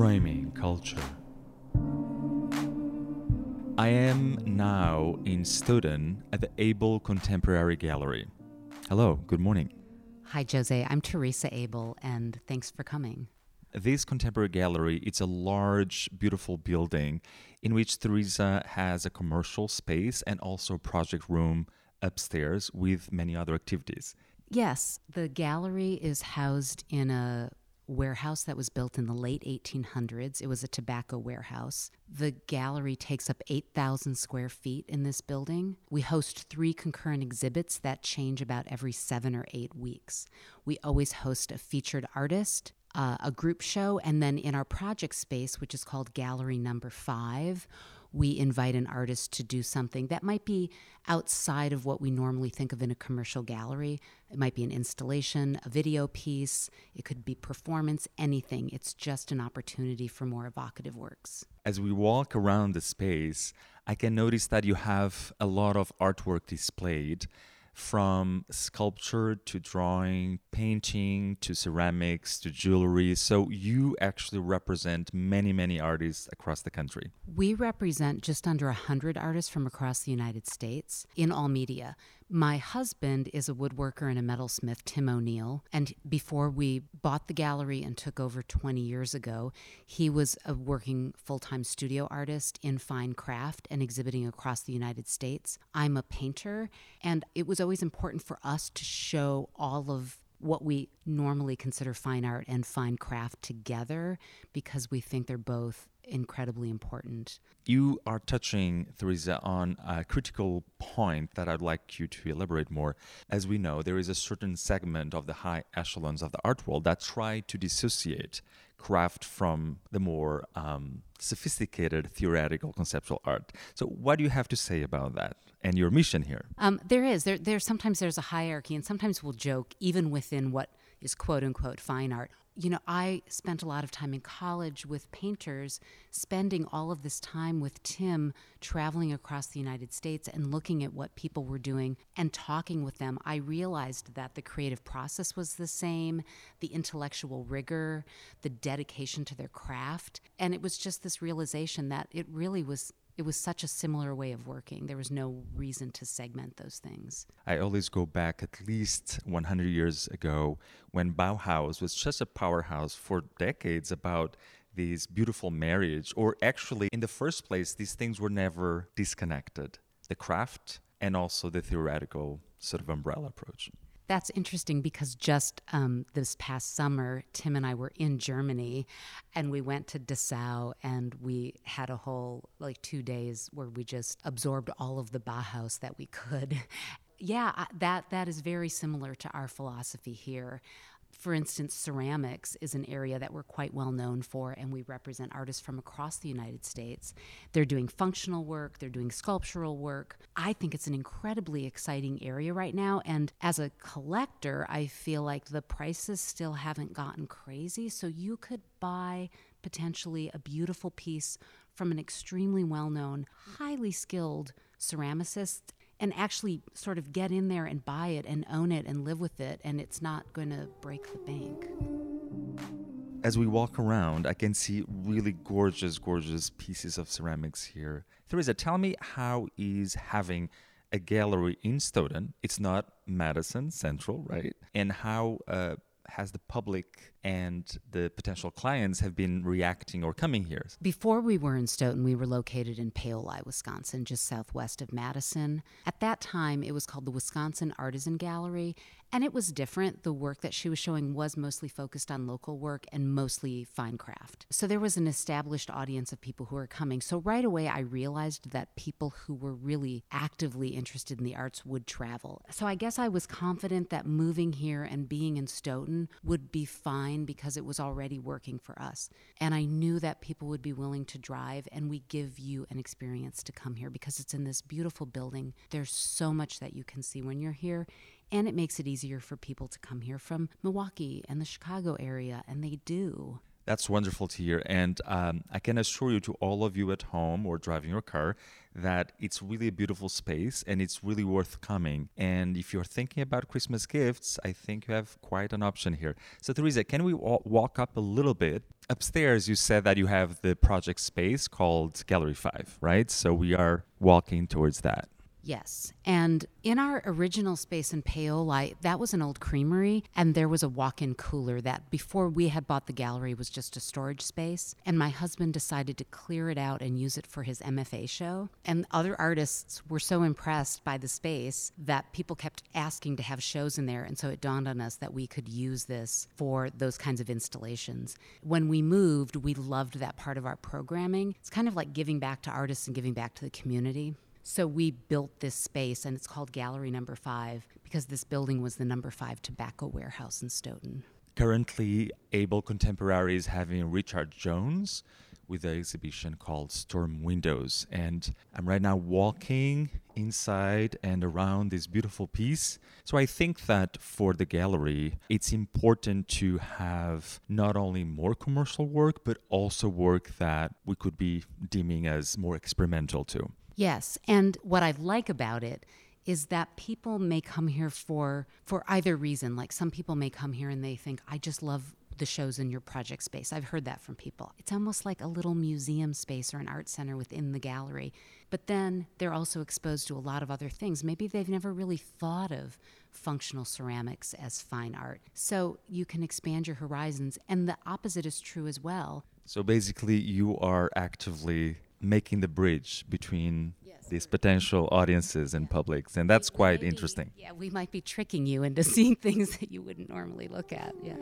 Framing culture. I am now in Stoughton at the Abel Contemporary Gallery. Hello, good morning. Hi, José. I'm Theresa Abel, and thanks for coming. This contemporary gallery it's a large, beautiful building in which Theresa has a commercial space and also a project room upstairs with many other activities. Yes, the gallery is housed in a warehouse that was built in the late 1800s. It was a tobacco warehouse. The gallery takes up 8,000 square feet in this building. We host three concurrent exhibits that change about every seven or eight weeks. We always host a featured artist, uh, a group show, and then in our project space, which is called Gallery Number Five, we invite an artist to do something that might be outside of what we normally think of in a commercial gallery. It might be an installation, a video piece, it could be performance, anything. It's just an opportunity for more evocative works. As we walk around the space, I can notice that you have a lot of artwork displayed from sculpture to drawing, painting to ceramics to jewelry. So you actually represent many, many artists across the country. We represent just under 100 artists from across the United States in all media. My husband is a woodworker and a metalsmith, Tim O'Neill. And before we bought the gallery and took over 20 years ago, he was a working full time studio artist in fine craft and exhibiting across the United States. I'm a painter, and it was always important for us to show all of what we normally consider fine art and fine craft together because we think they're both incredibly important. You are touching, Theresa, on a critical point that I'd like you to elaborate more. As we know, there is a certain segment of the high echelons of the art world that try to dissociate craft from the more um, sophisticated theoretical conceptual art. So, what do you have to say about that and your mission here? Um, there is. There, there. Sometimes there's a hierarchy, and sometimes we'll joke, even within what is quote unquote fine art you know, I spent a lot of time in college with painters, spending all of this time with Tim, traveling across the United States and looking at what people were doing and talking with them. I realized that the creative process was the same, the intellectual rigor, the dedication to their craft. And it was just this realization that it really was it was such a similar way of working. There was no reason to segment those things. I always go back at least 100 years ago when Bauhaus was just a powerhouse for decades about these beautiful marriage or actually in the first place these things were never disconnected the craft and also the theoretical sort of umbrella approach that's interesting because just um, this past summer, Tim and I were in Germany and we went to Dessau and we had a whole like two days where we just absorbed all of the Bauhaus that we could. yeah, that, that is very similar to our philosophy here for instance, ceramics is an area that we're quite well known for, and we represent artists from across the United States. They're doing functional work, they're doing sculptural work. I think it's an incredibly exciting area right now. And as a collector, I feel like the prices still haven't gotten crazy. So you could buy potentially a beautiful piece from an extremely well known, highly skilled ceramicist and actually sort of get in there and buy it and own it and live with it, and it's not going to break the bank. As we walk around, I can see really gorgeous, gorgeous pieces of ceramics here. Theresa, tell me how is having a gallery in Stoughton, it's not Madison Central, right? And how uh, has the public and the potential clients have been reacting or coming here? Before we were in Stoughton, we were located in Paoli, Wisconsin, just southwest of Madison. At that time, it was called the Wisconsin Artisan Gallery, and it was different. The work that she was showing was mostly focused on local work and mostly fine craft. So there was an established audience of people who were coming. So right away, I realized that people who were really actively interested in the arts would travel. So I guess I was confident that moving here and being in Stoughton would be fine because it was already working for us. And I knew that people would be willing to drive, and we give you an experience to come here because it's in this beautiful building. There's so much that you can see when you're here and it makes it easier for people to come here from Milwaukee and the Chicago area, and they do. That's wonderful to hear. And um, I can assure you to all of you at home or driving your car that it's really a beautiful space and it's really worth coming. And if you're thinking about Christmas gifts, I think you have quite an option here. So, Theresa, can we walk up a little bit? Upstairs, you said that you have the project space called Gallery 5, right? So, we are walking towards that. Yes. And in our original space in Paoli, that was an old creamery, and there was a walk in cooler that before we had bought the gallery was just a storage space. And my husband decided to clear it out and use it for his MFA show. And other artists were so impressed by the space that people kept asking to have shows in there. And so it dawned on us that we could use this for those kinds of installations. When we moved, we loved that part of our programming. It's kind of like giving back to artists and giving back to the community. So we built this space, and it's called Gallery Number Five because this building was the number five tobacco warehouse in Stoughton. Currently, Abel Contemporary is having Richard Jones with an exhibition called Storm Windows. And I'm right now walking inside and around this beautiful piece. So I think that for the gallery, it's important to have not only more commercial work, but also work that we could be deeming as more experimental too. Yes, and what I like about it is that people may come here for for either reason. Like some people may come here and they think, "I just love the shows in your project space." I've heard that from people. It's almost like a little museum space or an art center within the gallery. But then they're also exposed to a lot of other things. Maybe they've never really thought of functional ceramics as fine art. So you can expand your horizons and the opposite is true as well. So basically you are actively making the bridge between yes. these potential audiences and publics and that's quite interesting yeah we might be tricking you into seeing things that you wouldn't normally look at yeah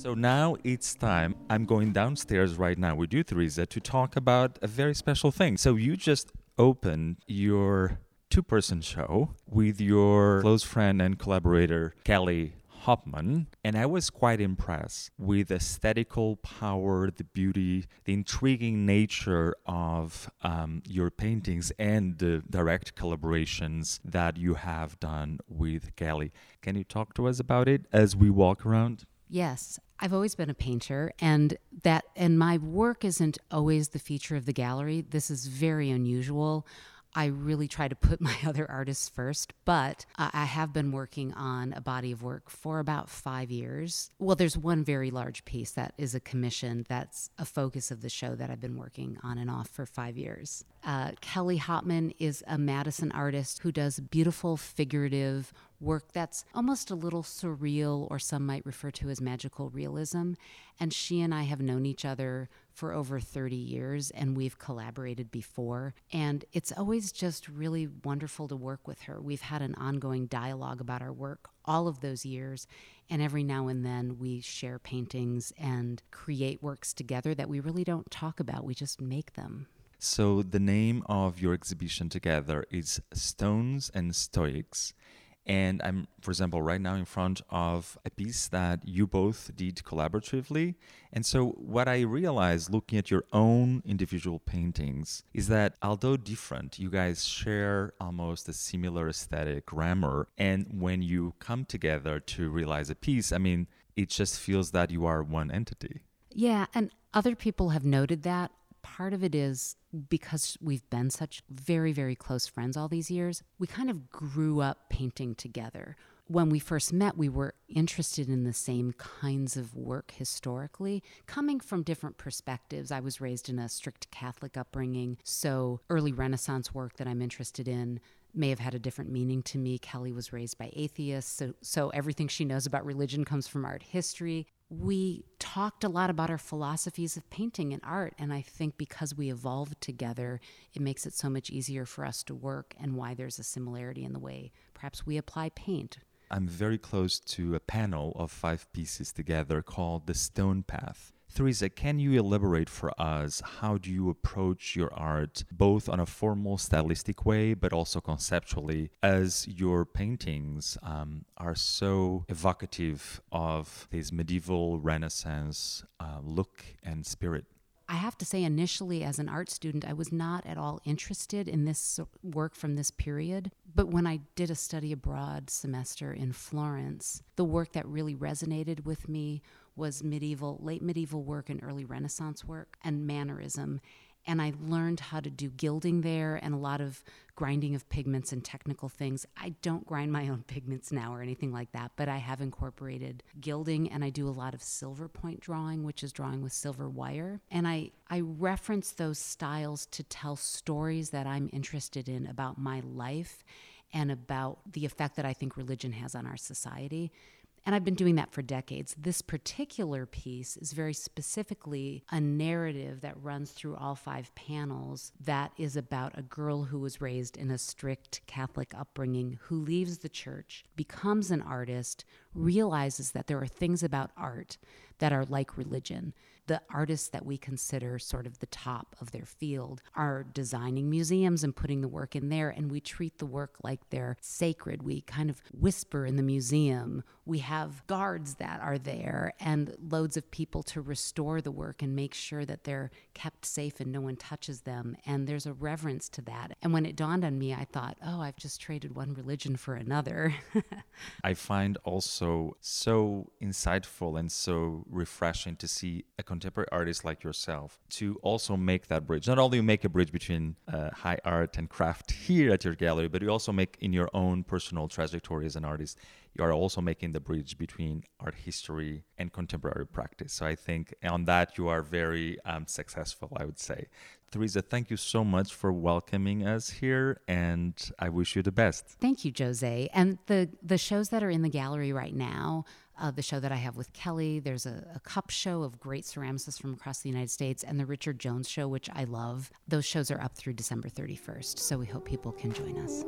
so now it's time. I'm going downstairs right now with you, Theresa, to talk about a very special thing. So you just opened your two person show with your close friend and collaborator, Kelly Hopman, and I was quite impressed with the aesthetical power, the beauty, the intriguing nature of um, your paintings and the direct collaborations that you have done with Kelly. Can you talk to us about it as we walk around? Yes, I've always been a painter and that and my work isn't always the feature of the gallery. This is very unusual. I really try to put my other artists first, but I have been working on a body of work for about five years. Well, there's one very large piece that is a commission that's a focus of the show that I've been working on and off for five years. Uh, Kelly Hopman is a Madison artist who does beautiful figurative work that's almost a little surreal, or some might refer to as magical realism. And she and I have known each other for over 30 years and we've collaborated before. And it's always just really wonderful to work with her. We've had an ongoing dialogue about our work all of those years. And every now and then we share paintings and create works together that we really don't talk about, we just make them. So, the name of your exhibition together is Stones and Stoics. And I'm, for example, right now in front of a piece that you both did collaboratively. And so, what I realized looking at your own individual paintings is that although different, you guys share almost a similar aesthetic grammar. And when you come together to realize a piece, I mean, it just feels that you are one entity. Yeah. And other people have noted that part of it is because we've been such very, very close friends all these years, we kind of grew up painting together. When we first met, we were interested in the same kinds of work historically, coming from different perspectives. I was raised in a strict Catholic upbringing, so early Renaissance work that I'm interested in may have had a different meaning to me. Kelly was raised by atheists, so so everything she knows about religion comes from art history we talked a lot about our philosophies of painting and art. And I think because we evolved together, it makes it so much easier for us to work and why there's a similarity in the way perhaps we apply paint. I'm very close to a panel of five pieces together called The Stone Path. Theresa, can you elaborate for us how do you approach your art both on a formal stylistic way but also conceptually as your paintings um, are so evocative of this medieval renaissance uh, look and spirit? I have to say, initially, as an art student, I was not at all interested in this work from this period. But when I did a study abroad semester in Florence, the work that really resonated with me was medieval, late medieval work and early Renaissance work and mannerism and I learned how to do gilding there and a lot of grinding of pigments and technical things. I don't grind my own pigments now or anything like that, but I have incorporated gilding and I do a lot of silver point drawing, which is drawing with silver wire. And I, I reference those styles to tell stories that I'm interested in about my life and about the effect that I think religion has on our society. And I've been doing that for decades. This particular piece is very specifically a narrative that runs through all five panels that is about a girl who was raised in a strict Catholic upbringing who leaves the church, becomes an artist, realizes that there are things about art that are like religion. The artists that we consider sort of the top of their field are designing museums and putting the work in there, and we treat the work like they're sacred. We kind of whisper in the museum. We have guards that are there and loads of people to restore the work and make sure that they're kept safe and no one touches them. And there's a reverence to that. And when it dawned on me, I thought, oh, I've just traded one religion for another. I find also so insightful and so refreshing to see a contemporary artist like yourself to also make that bridge. Not only you make a bridge between uh, high art and craft here at your gallery, but you also make in your own personal trajectory as an artist you are also making the bridge between art history and contemporary practice. So I think on that you are very um, successful, I would say. Theresa, thank you so much for welcoming us here, and I wish you the best. Thank you, José. And the the shows that are in the gallery right now. Uh, the show that I have with Kelly. There's a, a, cup show of great ceramicists from across the United States, and the Richard Jones show, which I love. Those shows are up through December 31st, so we hope people can join us.